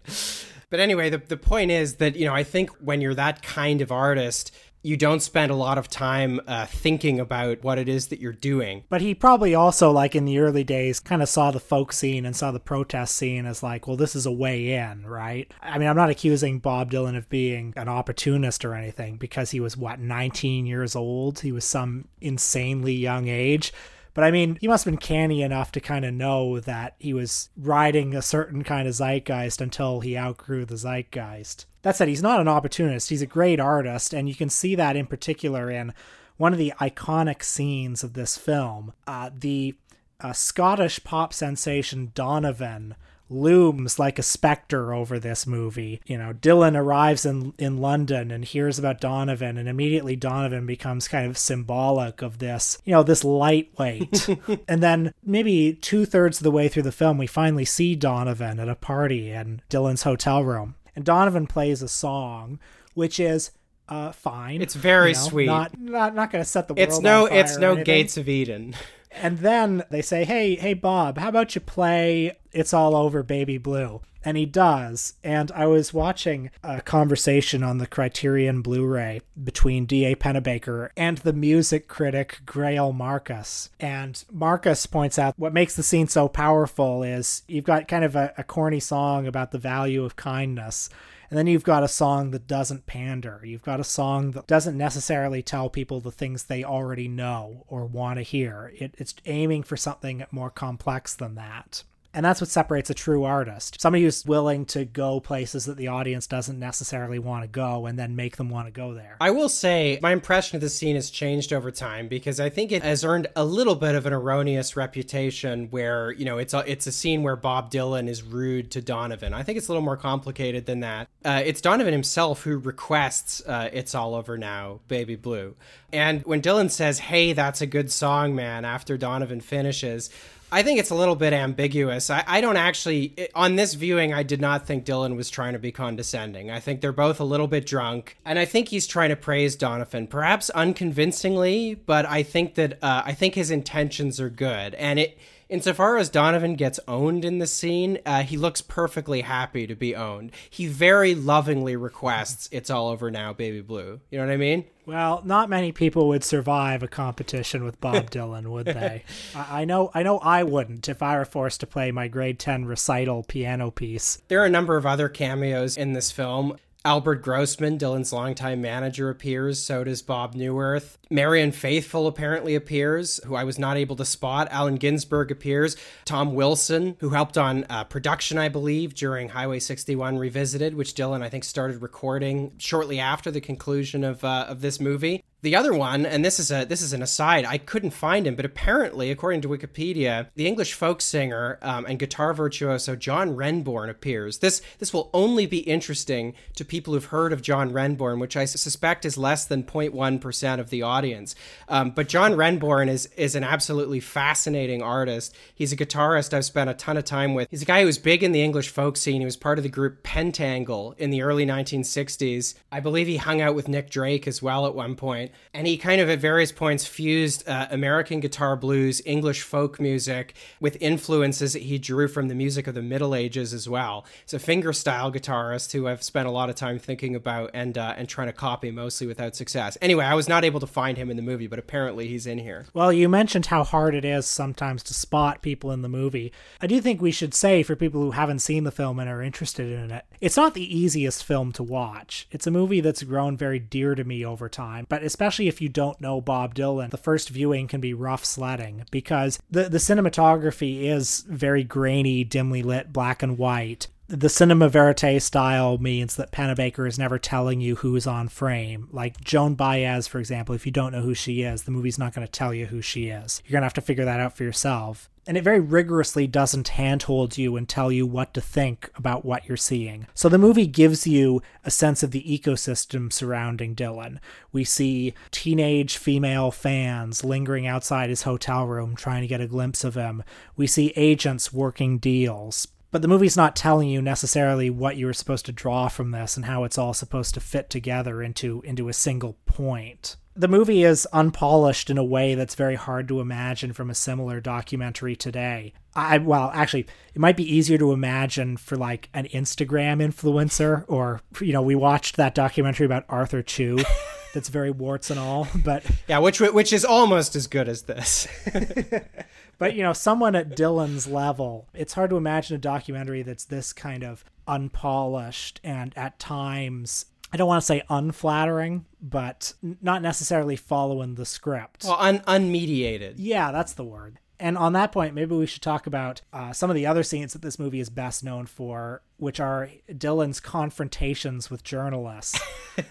but anyway, the, the point is that, you know, I think when you're that kind of artist, you don't spend a lot of time uh, thinking about what it is that you're doing. But he probably also, like in the early days, kind of saw the folk scene and saw the protest scene as like, well, this is a way in, right? I mean, I'm not accusing Bob Dylan of being an opportunist or anything because he was, what, 19 years old? He was some insanely young age. But I mean, he must have been canny enough to kind of know that he was riding a certain kind of zeitgeist until he outgrew the zeitgeist. That said, he's not an opportunist. He's a great artist, and you can see that in particular in one of the iconic scenes of this film. Uh, the uh, Scottish pop sensation Donovan looms like a specter over this movie. You know, Dylan arrives in in London and hears about Donovan, and immediately Donovan becomes kind of symbolic of this, you know, this lightweight. <laughs> and then maybe two thirds of the way through the film, we finally see Donovan at a party in Dylan's hotel room, and Donovan plays a song, which is uh, fine. It's very you know, sweet. Not not not going to set the world. It's no. it's no Gates of Eden. <laughs> And then they say, "Hey, hey, Bob, how about you play It's All Over, Baby Blue?" And he does. And I was watching a conversation on the Criterion Blu-ray between D.A. Pennebaker and the music critic Greil Marcus. And Marcus points out what makes the scene so powerful is you've got kind of a, a corny song about the value of kindness and then you've got a song that doesn't pander. You've got a song that doesn't necessarily tell people the things they already know or want to hear. It, it's aiming for something more complex than that. And that's what separates a true artist. Somebody who's willing to go places that the audience doesn't necessarily want to go and then make them want to go there. I will say my impression of the scene has changed over time because I think it has earned a little bit of an erroneous reputation where, you know, it's a, it's a scene where Bob Dylan is rude to Donovan. I think it's a little more complicated than that. Uh, it's Donovan himself who requests uh, It's All Over Now, Baby Blue. And when Dylan says, hey, that's a good song, man, after Donovan finishes, I think it's a little bit ambiguous. I, I don't actually, on this viewing, I did not think Dylan was trying to be condescending. I think they're both a little bit drunk, and I think he's trying to praise Donovan, perhaps unconvincingly, but I think that uh, I think his intentions are good, and it insofar as Donovan gets owned in the scene, uh, he looks perfectly happy to be owned. He very lovingly requests, "It's all over now, baby blue." You know what I mean? Well, not many people would survive a competition with Bob <laughs> Dylan, would they? I, I know, I know, I wouldn't if I were forced to play my grade ten recital piano piece. There are a number of other cameos in this film. Albert Grossman, Dylan's longtime manager, appears. So does Bob Neuwirth. Marion Faithful apparently appears, who I was not able to spot. Allen Ginsberg appears. Tom Wilson, who helped on uh, production, I believe, during Highway 61 Revisited, which Dylan, I think, started recording shortly after the conclusion of, uh, of this movie. The other one, and this is a this is an aside, I couldn't find him, but apparently, according to Wikipedia, the English folk singer um, and guitar virtuoso John Renbourn appears. This this will only be interesting to people who've heard of John Renbourn, which I suspect is less than 0.1 percent of the audience. Um, but John Renbourn is is an absolutely fascinating artist. He's a guitarist I've spent a ton of time with. He's a guy who was big in the English folk scene. He was part of the group Pentangle in the early 1960s. I believe he hung out with Nick Drake as well at one point and he kind of at various points fused uh, American guitar blues, English folk music with influences that he drew from the music of the Middle Ages as well. He's a fingerstyle guitarist who I've spent a lot of time thinking about and uh, and trying to copy, mostly without success. Anyway, I was not able to find him in the movie, but apparently he's in here. Well, you mentioned how hard it is sometimes to spot people in the movie. I do think we should say for people who haven't seen the film and are interested in it, it's not the easiest film to watch. It's a movie that's grown very dear to me over time, but especially if you don't know Bob Dylan, the first viewing can be rough sledding because the, the cinematography is very grainy, dimly lit, black and white the cinema verite style means that Pennebaker is never telling you who's on frame. Like Joan Baez, for example, if you don't know who she is, the movie's not going to tell you who she is. You're going to have to figure that out for yourself. And it very rigorously doesn't handhold you and tell you what to think about what you're seeing. So the movie gives you a sense of the ecosystem surrounding Dylan. We see teenage female fans lingering outside his hotel room trying to get a glimpse of him. We see agents working deals, but the movie's not telling you necessarily what you were supposed to draw from this and how it's all supposed to fit together into into a single point. The movie is unpolished in a way that's very hard to imagine from a similar documentary today. I well, actually, it might be easier to imagine for like an Instagram influencer or you know, we watched that documentary about Arthur Chu. <laughs> that's very warts and all, <laughs> but yeah, which which is almost as good as this. <laughs> but you know, someone at Dylan's level, it's hard to imagine a documentary that's this kind of unpolished and at times I don't want to say unflattering, but not necessarily following the script. Well, un- unmediated. Yeah, that's the word. And on that point, maybe we should talk about uh, some of the other scenes that this movie is best known for, which are Dylan's confrontations with journalists.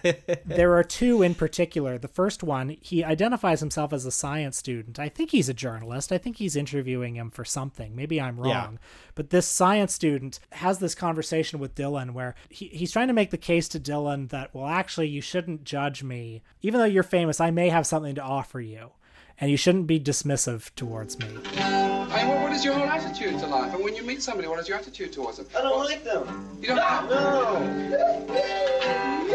<laughs> there are two in particular. The first one, he identifies himself as a science student. I think he's a journalist. I think he's interviewing him for something. Maybe I'm wrong. Yeah. But this science student has this conversation with Dylan where he, he's trying to make the case to Dylan that, well, actually, you shouldn't judge me. Even though you're famous, I may have something to offer you and you shouldn't be dismissive towards me. I mean, what is your whole attitude to life? And when you meet somebody, what is your attitude towards them? I don't like them. You don't? No.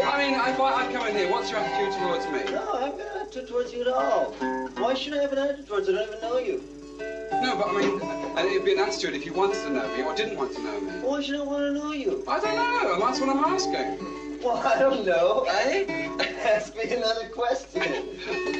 I mean, if I, I come in here, what's your attitude towards me? No, I have no attitude towards you at all. Why should I have an attitude towards you? I don't even know you. No, but I mean, it'd be an attitude if you wanted to know me or didn't want to know me. Why should I want to know you? I don't know. That's what I'm asking. Well, I don't know, eh? <laughs> Ask me another question. <laughs>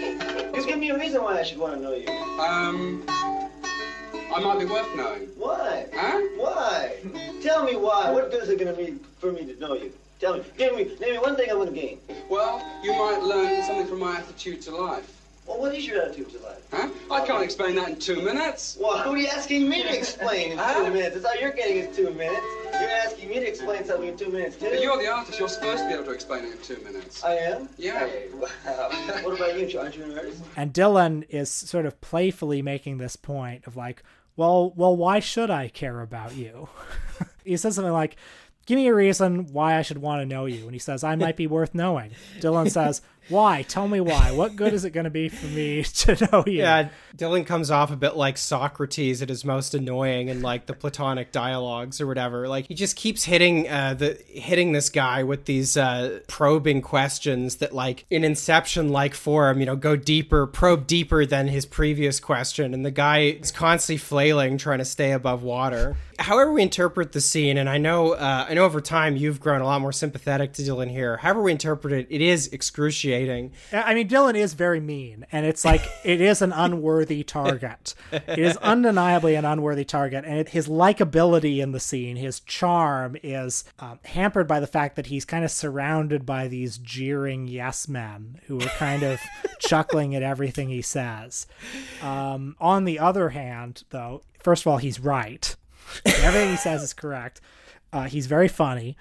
Just give me a reason why I should want to know you. Um, I might be worth knowing. Why? Huh? Why? Tell me why. What good is it going to be for me to know you? Tell me. Give me. Name me one thing I'm going to gain. Well, you might learn something from my attitude to life. Well, what is your attitude to life? Huh? I can't explain that in two minutes. Well, who are you asking me to explain in two minutes? That's all you're getting is two minutes. You're asking me to explain something in two minutes, too. But you're the artist. You're supposed to be able to explain it in two minutes. I am? Yeah. Hey, wow. <laughs> what about you? Aren't you an artist? And Dylan is sort of playfully making this point of like, well, well, why should I care about you? <laughs> he says something like, give me a reason why I should want to know you. And he says, I might be worth knowing. Dylan says, why? Tell me why. What good is it going to be for me <laughs> to know you? Yeah, Dylan comes off a bit like Socrates at his most annoying in like the Platonic dialogues or whatever. Like he just keeps hitting uh, the hitting this guy with these uh, probing questions that like in Inception like form, you know, go deeper, probe deeper than his previous question, and the guy is constantly flailing trying to stay above water. However we interpret the scene, and I know uh, I know over time you've grown a lot more sympathetic to Dylan here. However we interpret it, it is excruciating excruciating. I mean, Dylan is very mean, and it's like <laughs> it is an unworthy target. It is undeniably an unworthy target, and it, his likability in the scene, his charm, is um, hampered by the fact that he's kind of surrounded by these jeering yes men who are kind of <laughs> chuckling at everything he says. Um, on the other hand, though, first of all, he's right. everything he says is correct. Uh, he's very funny.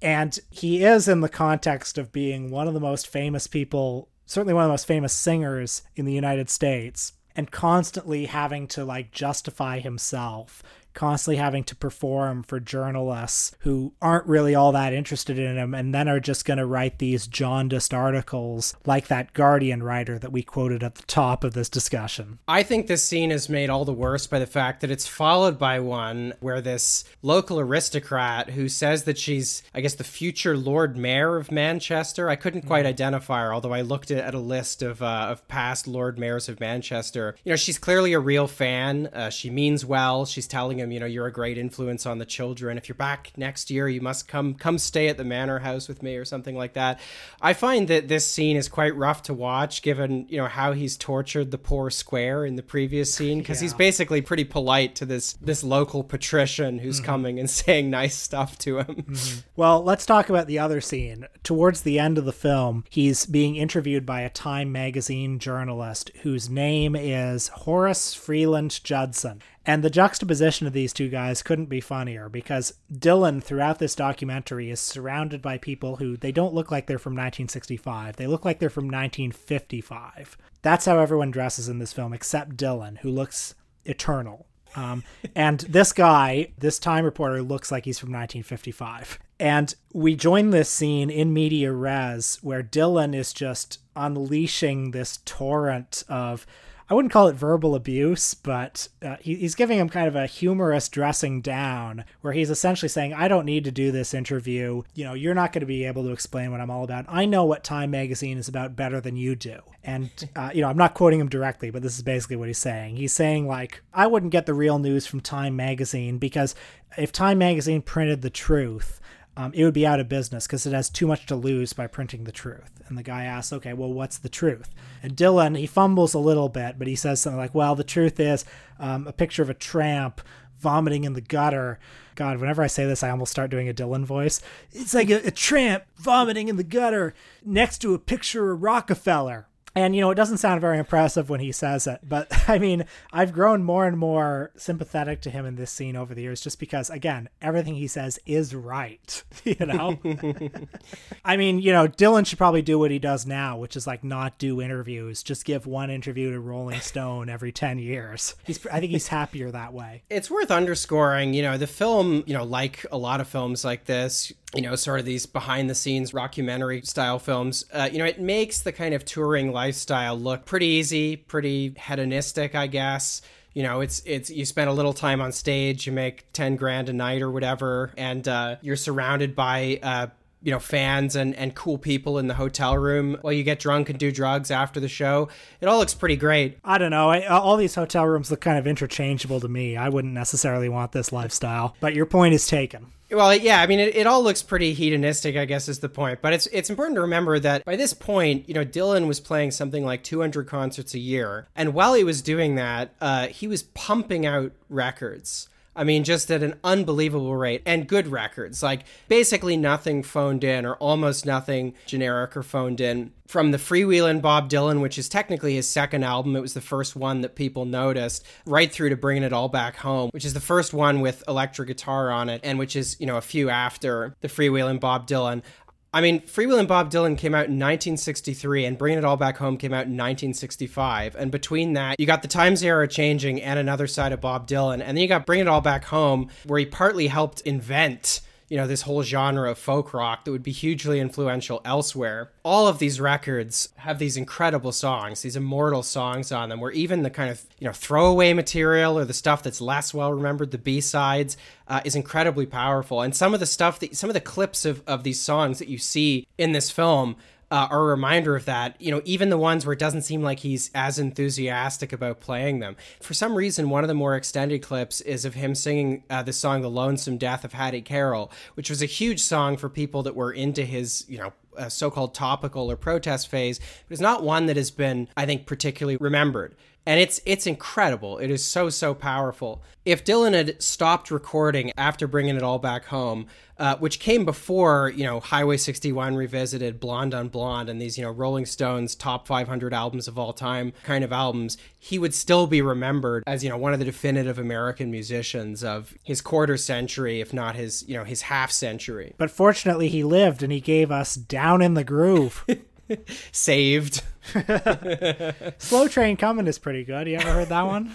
And he is in the context of being one of the most famous people, certainly one of the most famous singers in the United States, and constantly having to like justify himself constantly having to perform for journalists who aren't really all that interested in him and then are just going to write these jaundiced articles like that Guardian writer that we quoted at the top of this discussion. I think this scene is made all the worse by the fact that it's followed by one where this local aristocrat who says that she's, I guess, the future Lord Mayor of Manchester. I couldn't quite mm. identify her, although I looked at a list of, uh, of past Lord Mayors of Manchester. You know, she's clearly a real fan. Uh, she means well. She's telling him him, you know, you're a great influence on the children. If you're back next year, you must come come stay at the manor house with me or something like that. I find that this scene is quite rough to watch given, you know, how he's tortured the poor square in the previous scene because yeah. he's basically pretty polite to this this local patrician who's mm-hmm. coming and <laughs> saying nice stuff to him. Mm-hmm. Well, let's talk about the other scene. Towards the end of the film, he's being interviewed by a Time magazine journalist whose name is Horace Freeland Judson. And the juxtaposition of these two guys couldn't be funnier because Dylan, throughout this documentary, is surrounded by people who they don't look like they're from 1965. They look like they're from 1955. That's how everyone dresses in this film, except Dylan, who looks eternal. Um, <laughs> and this guy, this Time reporter, looks like he's from 1955. And we join this scene in media res where Dylan is just unleashing this torrent of I wouldn't call it verbal abuse, but uh, he, he's giving him kind of a humorous dressing down where he's essentially saying, I don't need to do this interview. You know, you're not going to be able to explain what I'm all about. I know what Time Magazine is about better than you do. And, <laughs> uh, you know, I'm not quoting him directly, but this is basically what he's saying. He's saying, like, I wouldn't get the real news from Time Magazine because if Time Magazine printed the truth, um, it would be out of business because it has too much to lose by printing the truth. And the guy asks, okay, well, what's the truth? And Dylan, he fumbles a little bit, but he says something like, well, the truth is um, a picture of a tramp vomiting in the gutter. God, whenever I say this, I almost start doing a Dylan voice. It's like a, a tramp vomiting in the gutter next to a picture of Rockefeller. And, you know, it doesn't sound very impressive when he says it, but <laughs> I mean, I've grown more and more sympathetic to him in this scene over the years just because, again, everything he says is right, <laughs> you know? <laughs> I mean, you know, Dylan should probably do what he does now, which is like not do interviews, just give one interview to Rolling Stone every 10 years. He's, I think he's happier that way. It's worth underscoring, you know, the film, you know, like a lot of films like this, you know, sort of these behind the scenes rockumentary style films, uh, you know, it makes the kind of touring lifestyle look pretty easy, pretty hedonistic, I guess. You know, it's it's you spend a little time on stage, you make ten grand a night or whatever, and uh, you're surrounded by uh, you know fans and and cool people in the hotel room. While you get drunk and do drugs after the show. It all looks pretty great. I don't know. I, all these hotel rooms look kind of interchangeable to me. I wouldn't necessarily want this lifestyle. But your point is taken well, yeah, I mean, it, it all looks pretty hedonistic, I guess, is the point. But it's it's important to remember that by this point, you know, Dylan was playing something like 200 concerts a year, and while he was doing that, uh, he was pumping out records. I mean, just at an unbelievable rate and good records. Like basically nothing phoned in or almost nothing generic or phoned in. From the Freewheelin' Bob Dylan, which is technically his second album, it was the first one that people noticed, right through to Bringing It All Back Home, which is the first one with electric guitar on it, and which is, you know, a few after the Freewheelin' Bob Dylan. I mean, Freewheelin' Bob Dylan came out in 1963 and Bringing It All Back Home came out in 1965. And between that, you got The Times Era Changing and Another Side of Bob Dylan. And then you got Bring It All Back Home, where he partly helped invent you know, this whole genre of folk rock that would be hugely influential elsewhere. All of these records have these incredible songs, these immortal songs on them, where even the kind of, you know, throwaway material or the stuff that's less well remembered, the B-sides, uh, is incredibly powerful. And some of the stuff that, some of the clips of, of these songs that you see in this film uh, are a reminder of that. You know, even the ones where it doesn't seem like he's as enthusiastic about playing them. For some reason, one of the more extended clips is of him singing uh, the song "The Lonesome Death of Hattie Carroll," which was a huge song for people that were into his, you know, a so-called topical or protest phase, but it's not one that has been, I think, particularly remembered and it's it's incredible. It is so so powerful. If Dylan had stopped recording after bringing it all back home, uh, which came before you know Highway 61 revisited, Blonde on Blonde, and these you know Rolling Stones top 500 albums of all time kind of albums, he would still be remembered as you know one of the definitive American musicians of his quarter century, if not his you know his half century. But fortunately, he lived and he gave us "Down in the Groove." <laughs> <laughs> Saved. <laughs> Slow Train Coming is pretty good. You ever heard that one?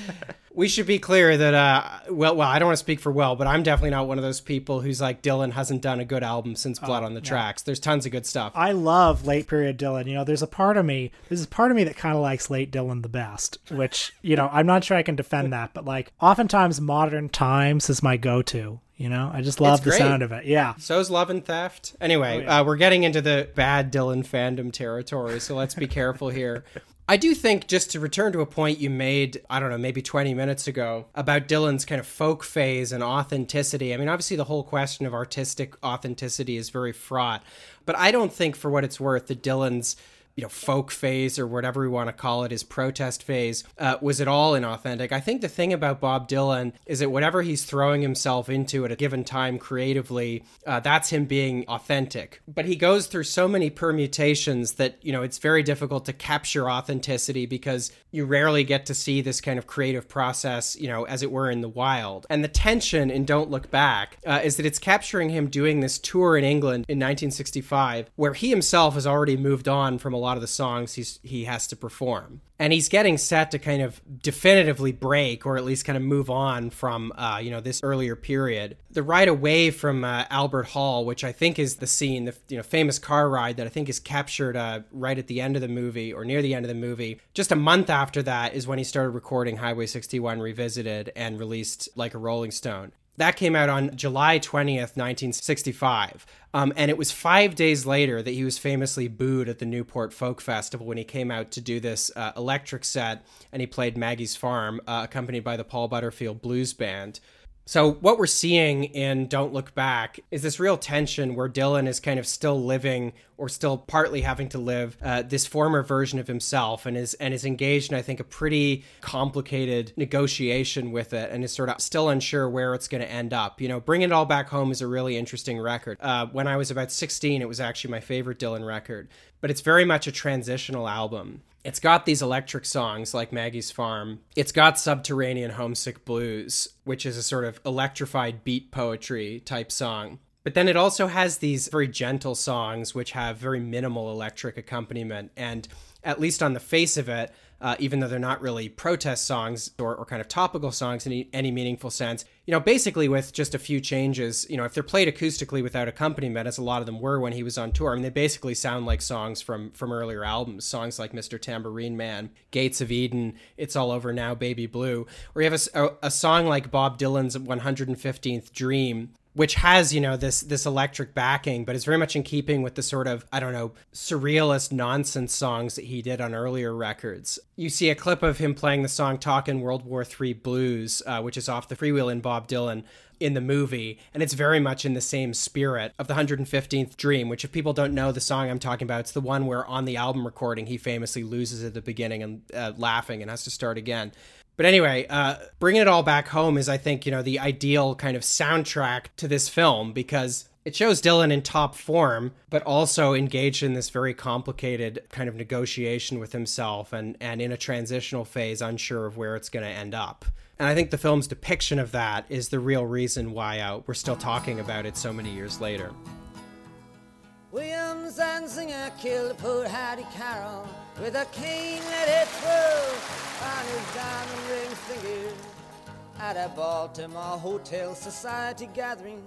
<laughs> we should be clear that uh well well I don't want to speak for well, but I'm definitely not one of those people who's like Dylan hasn't done a good album since Blood Oh, on the Tracks. There's tons of good stuff. I love late period Dylan. You know, there's a part of me, there's a part of me that kind of likes late Dylan the best, which, you know, I'm not sure I can defend that, but like oftentimes modern times is my go to. You know, I just love It's the great. sound of it. Yeah. So's Love and Theft. Anyway, Oh, yeah. uh, we're getting into the bad Dylan fandom territory, so let's be careful here. <laughs> I do think, just to return to a point you made, I don't know, maybe 20 minutes ago, about Dylan's kind of folk phase and authenticity. I mean, obviously, the whole question of artistic authenticity is very fraught, but I don't think, for what it's worth, that Dylan's you know folk phase or whatever we want to call it his protest phase uh, was at all inauthentic? I think the thing about bob dylan is that whatever he's throwing himself into at a given time creatively uh, that's him being authentic. But he goes through so many permutations that you know it's very difficult to capture authenticity because you rarely get to see this kind of creative process you know as it were in the wild. And the tension in don't look back uh, is that it's capturing him doing this tour in england in 1965 where he himself has already moved on from a lot of the songs he's he has to perform. And he's getting set to kind of definitively break or at least kind of move on from uh, you know this earlier period. The ride away from uh, albert hall which i think is the scene the you know famous car ride that i think is captured uh, right at the end of the movie or near the end of the movie. Just a month after that is when he started recording highway 61 revisited and released like a rolling stone that came out on July 20th, 1965. Um, and it was five days later that he was famously booed at the Newport Folk Festival when he came out to do this uh, electric set and he played Maggie's Farm, uh, accompanied by the Paul Butterfield Blues Band. So, what we're seeing in Don't Look Back is this real tension where Dylan is kind of still living or still partly having to live uh, this former version of himself and is and is engaged in I think a pretty complicated negotiation with it and is sort of still unsure where it's going to end up. You know, Bring It All Back Home is a really interesting record. Uh, when I was about 16, it was actually my favorite Dylan record, but it's very much a transitional album. It's got these electric songs like Maggie's Farm. It's got Subterranean Homesick Blues, which is a sort of electrified beat poetry type song. But then it also has these very gentle songs which have very minimal electric accompaniment. And at least on the face of it, uh, even though they're not really protest songs or, or kind of topical songs in any, any meaningful sense, you know, basically with just a few changes, you know, if they're played acoustically without accompaniment, as a lot of them were when he was on tour, I mean, they basically sound like songs from from earlier albums, songs like Mr. Tambourine Man, Gates of Eden, It's All Over Now, Baby Blue, or you have a a song like Bob Dylan's 115th Dream, which has you know this this electric backing but is very much in keeping with the sort of i don't know surrealist nonsense songs that he did on earlier records. You see a clip of him playing the song talkin' world war iii blues uh, which is off the freewheel in bob dylan in the movie and it's very much in the same spirit of the 115th dream which if people don't know the song i'm talking about it's the one where on the album recording he famously loses at the beginning and uh, laughing and has to start again but anyway, uh, bringing it all back home is, I think, you know, the ideal kind of soundtrack to this film because it shows Dylan in top form, but also engaged in this very complicated kind of negotiation with himself and, and in a transitional phase, unsure of where it's going to end up. And I think the film's depiction of that is the real reason why uh, we're still talking about it so many years later. Williams and Singer killed poor Hattie Carroll with a cane let it through on his diamond ring finger at a Baltimore Hotel Society gathering.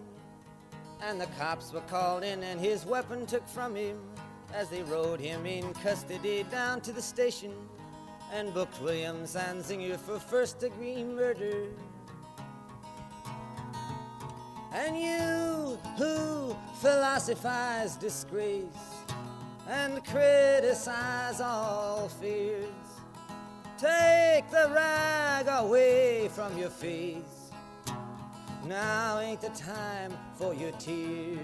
And the cops were called in and his weapon took from him as they rode him in custody down to the station and booked Williams and Singer for first degree murder. And you who philosophize disgrace and criticize all fears, take the rag away from your face. Now ain't the time for your tears.